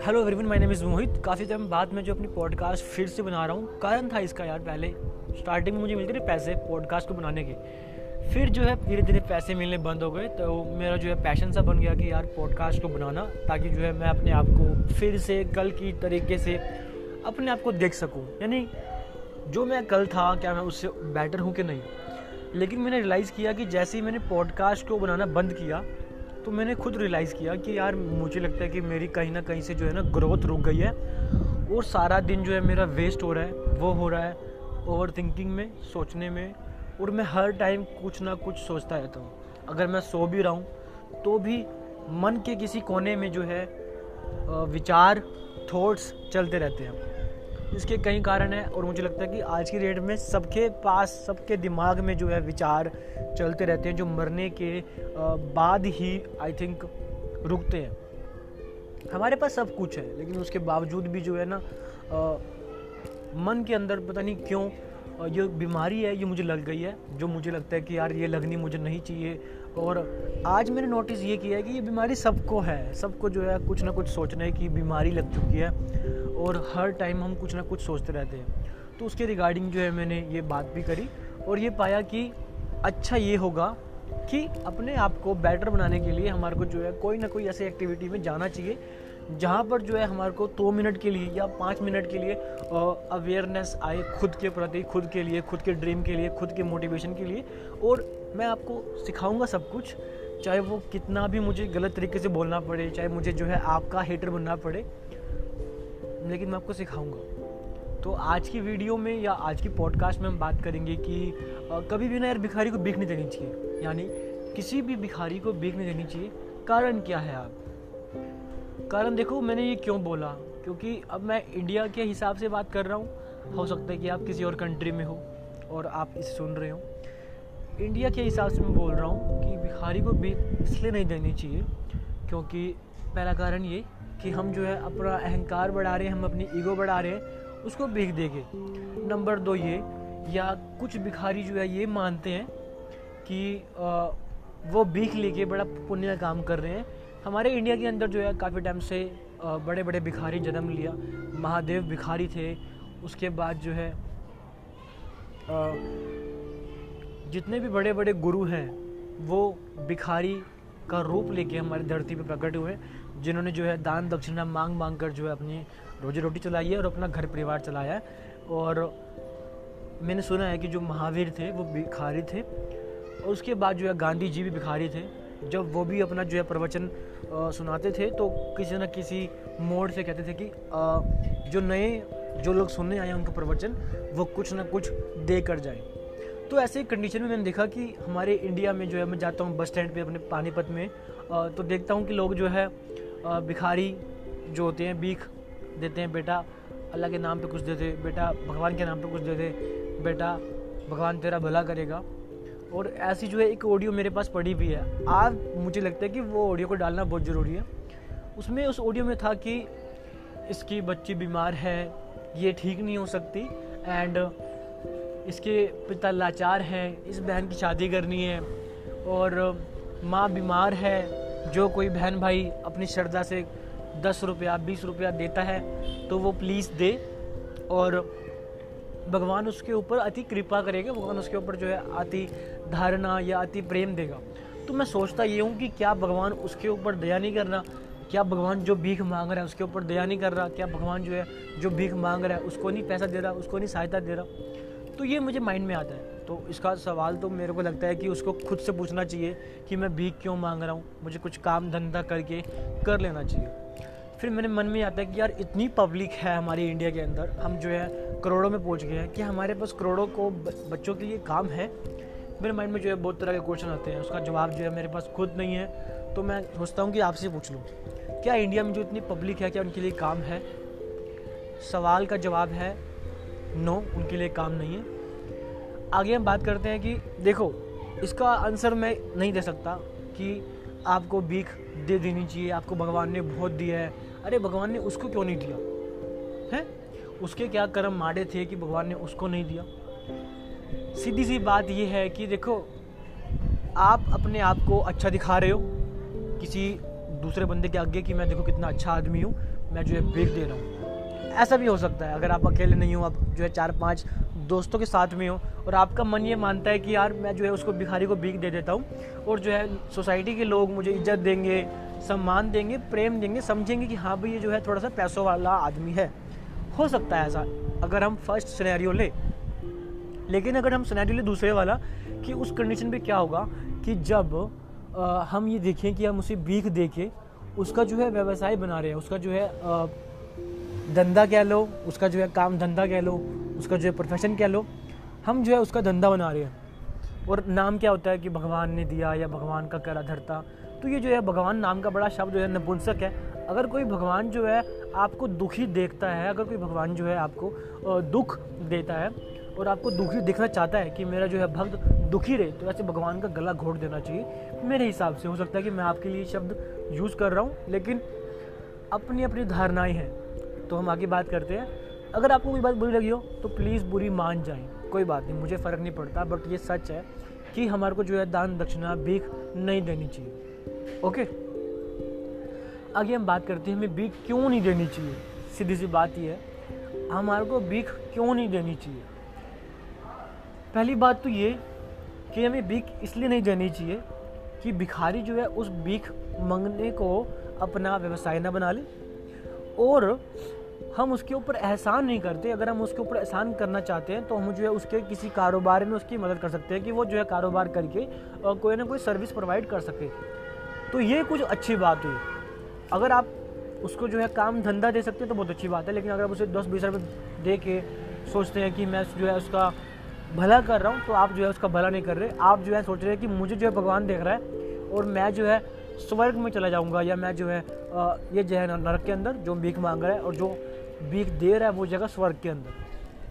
Hello everyone my name is Mohit काफ़ी time बाद मैं जो अपनी पॉडकास्ट फिर से बना रहा हूँ। कारण था इसका यार पहले। स्टार्टिंग में मुझे मिलते थे पैसे पॉडकास्ट को बनाने के। फिर जो है, धीरे धीरे पैसे मिलने बंद हो गए। तो मेरा जो है पैशन सा बन गया कि यार पॉडकास्ट को बनाना, ताकि जो है मैं अपने आप को फिर से कल की तरीके से अपने आप को देख सकूँ। यानी जो मैं कल था, क्या मैं उससे बेटर हूँ कि नहीं? लेकिन मैंने रियलाइज़ किया कि जैसे ही मैंने पॉडकास्ट को बनाना बंद किया तो मैंने खुद रियलाइज़ किया कि यार मुझे लगता है कि मेरी कहीं ना कहीं से जो है ना ग्रोथ रुक गई है और सारा दिन जो है मेरा वेस्ट हो रहा है, वो हो रहा है ओवर थिंकिंग में, सोचने में और मैं हर टाइम कुछ ना कुछ सोचता रहता हूँ। अगर मैं सो भी रहा हूँ तो भी मन के किसी कोने में जो है विचार थॉट्स चलते रहते हैं। इसके कई कारण हैं और मुझे लगता है कि आज की डेट में सबके पास, सबके दिमाग में जो है विचार चलते रहते हैं, जो मरने के बाद ही आई थिंक रुकते हैं। हमारे पास सब कुछ है, लेकिन उसके बावजूद भी जो है ना मन के अंदर पता नहीं क्यों ये बीमारी है, ये मुझे लग गई है, जो मुझे लगता है कि यार ये लगनी मुझे नहीं चाहिए। और आज मैंने नोटिस ये किया है कि ये बीमारी सबको है, सबको जो है कुछ ना कुछ सोचने की बीमारी लग चुकी है। और हर टाइम हम कुछ ना कुछ सोचते रहते हैं। तो उसके रिगार्डिंग जो है मैंने ये बात भी करी और ये पाया कि अच्छा ये होगा कि अपने आप को बेटर बनाने के लिए हमारे को जो है कोई ना कोई ऐसी एक्टिविटी में जाना चाहिए, जहाँ पर जो है हमारे को दो मिनट के लिए या पाँच मिनट के लिए अवेयरनेस आए खुद के प्रति, खुद के लिए, खुद के ड्रीम के लिए, खुद के मोटिवेशन के लिए। और मैं आपको सिखाऊँगा सब कुछ, चाहे वो कितना भी मुझे गलत तरीके से बोलना पड़े, चाहे मुझे जो है आपका हेटर बनना पड़े। लेकिन मैं आपको सिखाऊँगा। तो आज की वीडियो में या आज की पॉडकास्ट में हम बात करेंगे कि कभी भी ना यार भिखारी को बीख नहीं देनी चाहिए। यानी किसी भी भिखारी को बीख नहीं देनी चाहिए। कारण क्या है आप? कारण देखो, मैंने ये क्यों बोला? क्योंकि अब मैं इंडिया के हिसाब से बात कर रहा हूँ। हो सकता है कि आप किसी और कंट्री में हो और आप इसे सुन रहे हो। इंडिया के हिसाब से मैं बोल रहा हूँ कि भिखारी को भी इसलिए नहीं देनी चाहिए क्योंकि पहला कारण ये कि हम जो है अपना अहंकार बढ़ा रहे हैं, हम अपनी ईगो बढ़ा रहे हैं, उसको भीख देंगे नंबर दो ये, या कुछ भिखारी जो है ये मानते हैं कि वो भीख लेके बड़ा पुण्य का काम कर रहे हैं। हमारे इंडिया के अंदर जो है काफ़ी टाइम से बड़े बड़े भिखारी जन्म लिया। महादेव भिखारी थे, उसके बाद जो है जितने भी बड़े बड़े गुरु हैं, वो भिखारी का रूप लेके हमारी धरती पे प्रकट हुए जिन्होंने जो है दान दक्षिणा मांग मांग कर जो है अपनी रोजी रोटी चलाई है और अपना घर परिवार चलाया है। और मैंने सुना है कि जो महावीर थे वो भिखारी थे। और उसके बाद जो है गांधी जी भी भिखारी थे। जब वो भी अपना जो है प्रवचन सुनाते थे तो किसी न किसी मोड से कहते थे कि आ, जो नए जो लोग सुनने आए उनका प्रवचन वो कुछ ना कुछ दे कर जाए। तो ऐसे कंडीशन में मैंने देखा कि हमारे इंडिया में जो है मैं जाता हूँ बस स्टैंड पे अपने पानीपत में तो देखता हूँ कि लोग जो है भिखारी जो होते हैं, भीख देते हैं बेटा, अल्लाह के नाम पे कुछ दे दे बेटा भगवान के नाम पे कुछ दे दे बेटा भगवान तेरा भला करेगा। और ऐसी जो है, एक ऑडियो मेरे पास पड़ी भी है। आज मुझे लगता है कि वो ऑडियो को डालना बहुत ज़रूरी है। उसमें उस ऑडियो में था कि इसकी बच्ची बीमार है, ये ठीक नहीं हो सकती एंड इसके पिता लाचार हैं, इस बहन की शादी करनी है, और माँ बीमार है जो कोई बहन भाई अपनी श्रद्धा से दस रुपया, बीस रुपया देता है तो वो प्लीज़ दे और भगवान उसके ऊपर अति कृपा करेगा, भगवान उसके ऊपर जो है अति धारणा या अति प्रेम देगा। तो मैं सोचता ये हूँ कि क्या भगवान उसके ऊपर दया नहीं कर रहा क्या भगवान जो भीख मांग रहा है उसके ऊपर दया नहीं कर रहा, क्या भगवान जो है, जो भीख मांग रहा है उसको नहीं पैसा दे रहा, उसको नहीं सहायता दे रहा? तो ये मुझे माइंड में आता है। तो इसका सवाल तो मेरे को लगता है कि उसको खुद से पूछना चाहिए कि मैं भीख क्यों मांग रहा हूँ, मुझे कुछ काम धंधा करके कर लेना चाहिए। फिर मेरे मन में आता है कि यार इतनी पब्लिक है हमारी इंडिया के अंदर, हम जो है करोड़ों में पहुँच गए हैं कि हमारे पास करोड़ों को बच्चों के लिए काम है? मेरे माइंड में जो है बहुत तरह के क्वेश्चन आते हैं, उसका जवाब जो है मेरे पास खुद नहीं है तो मैं सोचता हूँ कि आपसे पूछ लूँ। क्या इंडिया में जो इतनी पब्लिक है, क्या उनके लिए काम है? सवाल का जवाब है नो उनके लिए काम नहीं है। आगे हम बात करते हैं कि देखो, इसका आंसर मैं नहीं दे सकता कि आपको भीख दे देनी चाहिए, आपको भगवान ने बहुत दिया है। अरे, भगवान ने उसको क्यों नहीं दिया? है? उसके क्या कर्म माड़े थे कि भगवान ने उसको नहीं दिया? सीधी सी बात यह है कि देखो, आप अपने आप को अच्छा दिखा रहे हो। किसी दूसरे बंदे के आगे कि मैं देखो कितना अच्छा आदमी हूँ, मैं जो है भीख दे रहा हूँ। ऐसा भी हो सकता है। अगर आप अकेले नहीं हो, आप जो है चार पाँच दोस्तों के साथ में हो और आपका मन ये मानता है कि यार मैं जो है उसको भिखारी को भीख दे देता हूँ और जो है सोसाइटी के लोग मुझे इज़्ज़त देंगे सम्मान देंगे प्रेम देंगे समझेंगे कि हाँ भाई ये जो है थोड़ा सा पैसों वाला आदमी है। हो सकता है ऐसा अगर हम फ़र्स्ट सिनेरियो ले। लेकिन अगर हम सिनेरियो ले दूसरे वाला कि उस कंडीशन पे क्या होगा कि जब आ, हम ये देखें कि हम उसे भीख दे के उसका जो है व्यवसाय बना रहे हैं उसका जो है आ, धंधा कह लो, उसका जो है काम धंधा कह लो, उसका जो है प्रोफेशन कह लो, हम जो है उसका धंधा बना रहे हैं। और नाम क्या होता है कि भगवान ने दिया या भगवान का करा धरता? तो ये जो है भगवान नाम का बड़ा शब्द जो है नपुंसक है। अगर कोई भगवान जो है आपको दुखी देखता है, अगर कोई भगवान जो है आपको दुख देता है और आपको दुखी दिखना चाहता है कि मेरा जो है भक्त दुखी रहे तो ऐसे भगवान का गला घोट देना चाहिए। मेरे हिसाब से हो सकता है कि मैं आपके लिए शब्द यूज़ कर रहा हूँ, लेकिन अपनी अपनी धारणाएँ हैं। तो हम आगे बात करते हैं। अगर आपको कोई बात बुरी लगी हो तो प्लीज़ बुरी मान जाए। कोई बात नहीं, मुझे फ़र्क नहीं पड़ता बट ये सच है कि हमारे को जो है दान, दक्षिणा, भीख नहीं देनी चाहिए। ओके आगे हम बात करते हैं, हमें भीख क्यों नहीं देनी चाहिए? सीधी सी बात ये है, हमारे को भीख क्यों नहीं देनी चाहिए? पहली बात तो ये कि हमें भीख इसलिए नहीं देनी चाहिए कि भिखारी जो है उस भीख मंगने को अपना व्यवसाय ना बना ले और हम उसके ऊपर एहसान नहीं करते। अगर हम उसके ऊपर एहसान करना चाहते हैं तो हम जो है उसके किसी कारोबार में उसकी मदद कर सकते हैं कि वो जो है कारोबार करके कोई ना कोई सर्विस प्रोवाइड कर सके। तो ये कुछ अच्छी बात हुई। अगर आप उसको जो है काम धंधा दे सकते हैं तो बहुत अच्छी बात है, लेकिन अगर आप उसे दस बीस रुपये दे के सोचते हैं कि मैं जो है उसका भला कर रहा हूँ तो आप जो है उसका भला नहीं कर रहे। आप जो है सोच रहे हैं कि मुझे जो है भगवान देख रहा है और मैं जो है स्वर्ग में चला जाऊँगा या मैं जो है ये जो है नरक के अंदर जो भीख मांग रहा है और जो भीख दे रहा है वो जगह स्वर्ग के अंदर।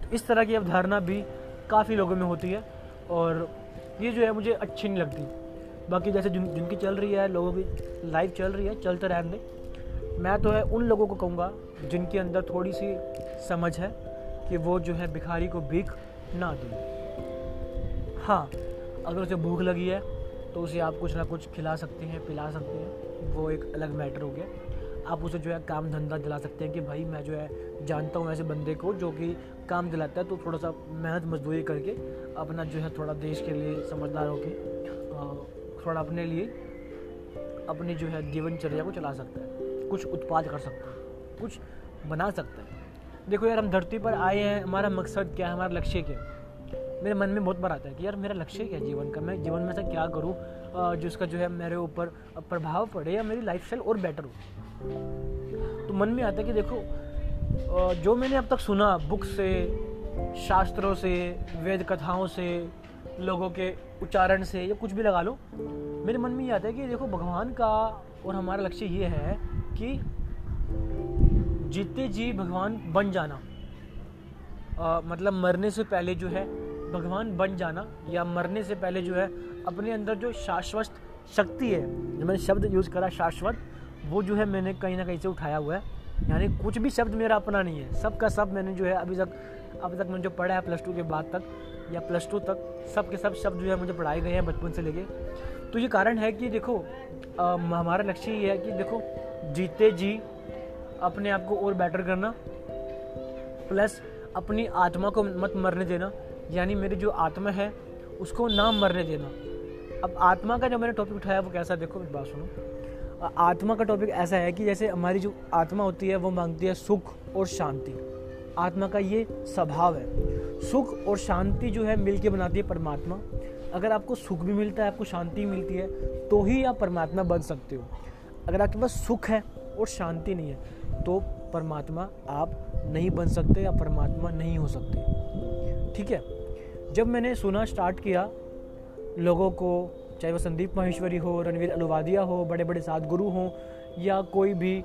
तो इस तरह की अवधारणा भी काफ़ी लोगों में होती है और ये जो है मुझे अच्छी नहीं लगती। बाकी जैसे जिन, जिनकी चल रही है, लोगों की लाइफ चल रही है, चलते रहने। मैं तो है उन लोगों को कहूँगा जिनके अंदर थोड़ी सी समझ है कि वो जो है भिखारी को भीख ना दें। हाँ अगर उसे भूख लगी है तो उसे आप कुछ ना कुछ खिला सकते हैं, पिला सकते हैं। वो एक अलग मैटर हो गया। आप उसे जो है काम धंधा दिला सकते हैं कि भाई मैं जो है जानता हूँ ऐसे बंदे को जो कि काम दिलाता है तो थोड़ा सा मेहनत मजदूरी करके अपना जो है थोड़ा देश के लिए समझदार होके थोड़ा अपने लिए अपनी जो है जीवनचर्या को चला सकता है। कुछ उत्पाद कर सकता है, कुछ बना सकता है। देखो यार, हम धरती पर आए हैं, हमारा मकसद क्या है, हमारा लक्ष्य क्या है? मेरे मन में बहुत बार आता है कि यार, मेरा लक्ष्य क्या है जीवन का? मैं जीवन में से क्या करूँ जिसका जो है मेरे ऊपर प्रभाव पड़े या मेरी लाइफ स्टाइल और बेटर हो? तो मन में आता है कि देखो जो मैंने अब तक सुना बुक से शास्त्रों से वेद कथाओं से लोगों के उच्चारण से या कुछ भी लगा लो मेरे मन में ये आता है कि देखो भगवान का और हमारा लक्ष्य ये है कि जीते जी भगवान बन जाना। आ, मतलब मरने से पहले जो है भगवान बन जाना या मरने से पहले जो है अपने अंदर जो शाश्वत शक्ति है जो मैंने शब्द यूज़ करा शाश्वत वो जो है मैंने कहीं ना कहीं से उठाया हुआ है। यानी कुछ भी शब्द मेरा अपना नहीं है। सब का सब मैंने जो है अभी तक अभी तक मैंने जो पढ़ा है प्लस टू के बाद तक, या प्लस टू तक सब के सब शब्द जो है मुझे पढ़ाए गए हैं बचपन से लेके। तो ये कारण है कि देखो हमारा लक्ष्य ये है कि देखो, जीते जी, अपने आप को और बेटर करना प्लस अपनी आत्मा को मत मरने देना। यानी मेरी जो आत्मा है, उसको ना मरने देना। अब आत्मा का जो मैंने टॉपिक उठाया, वो कैसा देखो बात सुनो। आत्मा का टॉपिक ऐसा है कि जैसे हमारी जो आत्मा होती है, वो मांगती है सुख और शांति। आत्मा का ये स्वभाव है। सुख और शांति जो है मिल के बनाती है परमात्मा। अगर आपको सुख भी मिलता है, आपको शांति मिलती है तो ही आप परमात्मा बन सकते हो। अगर आपके पास सुख है और शांति नहीं है तो परमात्मा आप नहीं बन सकते या परमात्मा नहीं हो सकते। ठीक है? जब मैंने सुना स्टार्ट किया, लोगों को चाहे वो संदीप माहेश्वरी हो, रणवीर अलुवादिया हो बड़े बड़े गुरु हों, या कोई भी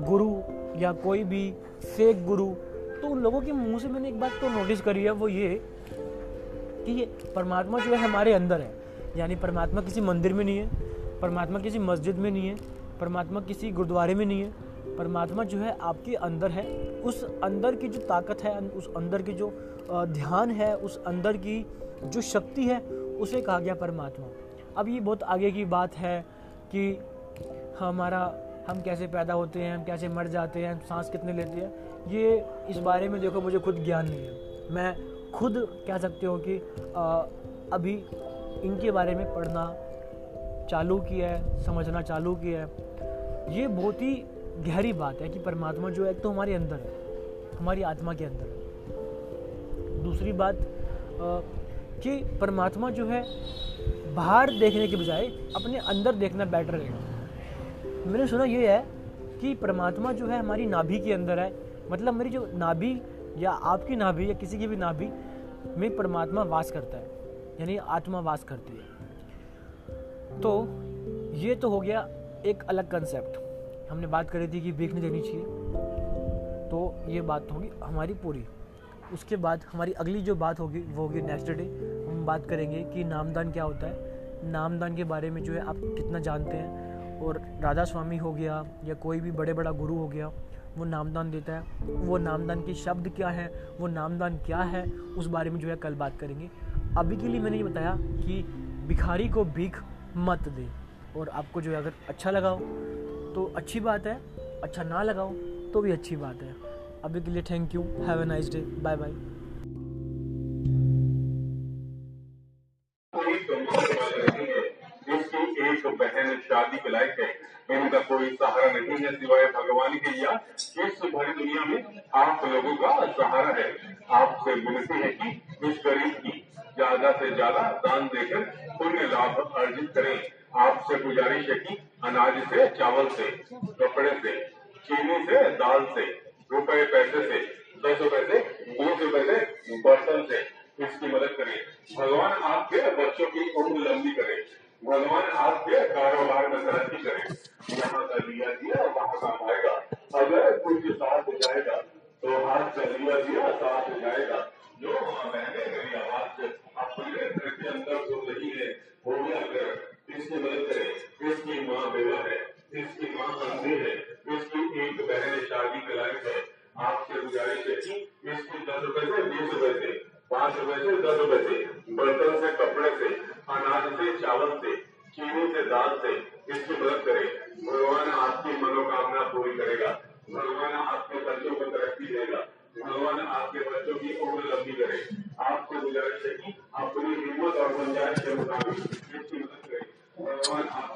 गुरु, या कोई भी फेक गुरु तो उन लोगों के मुँह से मैंने एक बात तो नोटिस करी है, वो ये कि ये परमात्मा जो है हमारे अंदर है। यानी परमात्मा किसी मंदिर में नहीं है, परमात्मा किसी मस्जिद में नहीं है, परमात्मा किसी गुरुद्वारे में नहीं है, परमात्मा जो है आपके अंदर है। उस अंदर की जो ताकत है, उस अंदर की जो ध्यान है, उस अंदर की जो शक्ति है, उसे कहा गया परमात्मा। अब ये बहुत आगे की बात है कि हमारा हम कैसे पैदा होते हैं हम कैसे मर जाते हैं सांस कितने लेते हैं ये इस बारे में देखो मुझे खुद ज्ञान नहीं है। मैं खुद कह सकते हो कि आ, अभी इनके बारे में पढ़ना चालू किया है समझना चालू किया है। ये बहुत ही गहरी बात है कि परमात्मा जो है तो हमारे अंदर है हमारी आत्मा के अंदर है। दूसरी बात कि परमात्मा जो है, बाहर देखने के बजाय अपने अंदर देखना बेटर है। मैंने सुना ये है कि परमात्मा जो है हमारी नाभि के अंदर है। मतलब मेरी जो नाभि या आपकी नाभि या किसी की भी नाभि, में परमात्मा वास करता है, यानी आत्मा वास करती है। तो ये तो हो गया एक अलग कंसेप्ट हमने बात करी थी कि भीख नहीं देनी चाहिए। तो ये बात होगी हमारी पूरी। उसके बाद हमारी अगली जो बात होगी, वो होगी नेक्स्ट डे हम बात करेंगे कि नामदान क्या होता है। नामदान के बारे में जो है आप कितना जानते हैं। और राधा स्वामी हो गया या कोई भी बड़े बड़ा गुरु हो गया, वो नामदान देता है। वो नामदान के शब्द क्या है? वो नामदान क्या है? उस बारे में जो है कल बात करेंगे। अभी के लिए मैंने ये बताया कि भिखारी को भीख मत दे। और आपको जो है अगर अच्छा लगाओ तो अच्छी बात है अच्छा ना लगाओ तो भी अच्छी बात है। अभी के लिए thank you have a nice day bye bye बहन शादी के लायक है इनका कोई सहारा नहीं है सिवाय भगवान के या इस भरी दुनिया में आप लोगों का सहारा है आपसे विनती है कि इस गरीब की ज़्यादा से ज़्यादा दान देकर, पुण्य लाभ अर्जित करें। आपसे गुजारिश है कि अनाज से, चावल से, कपड़े से, चीनी से, दाल से। रुपए पैसे से, दस रुपए से, बीस रुपए से, बर्तन से इसकी मदद करें भगवान आपके बच्चों की उम्र लंबी करे। भगवान आपके कारोबार में तरक्की करे। यहाँ का लिया दिया, वहाँ का आएगा अगर कुछ साथ जाएगा तो हाथ का लिया दिया, साथ जाएगा। जो बहने मेरी आवाज़ अपने घर के अंदर सुन रही है, हो गया कर इसकी मदद करे। इसकी माँ बेवा है, इसकी माँ अंधी है शादी कराई है। आपसे गुजारिश है इसकी दस रुपए से बीस रुपए से, पाँच रुपए से दस रुपए से, बर्तन से, कपड़े से, अनाज से, चावल से, चीनी से, दाल से, इसकी मदद करें। भगवान आपकी मनोकामना पूरी करेगा। भगवान आपके बच्चों को तरक्की देगा। भगवान आपके बच्चों की उम्र लंबी करे। आपसे गुजारिश है कि अपनी हिम्मत और गुंजाइश के मुताबिक इसकी मदद करें। भगवान आप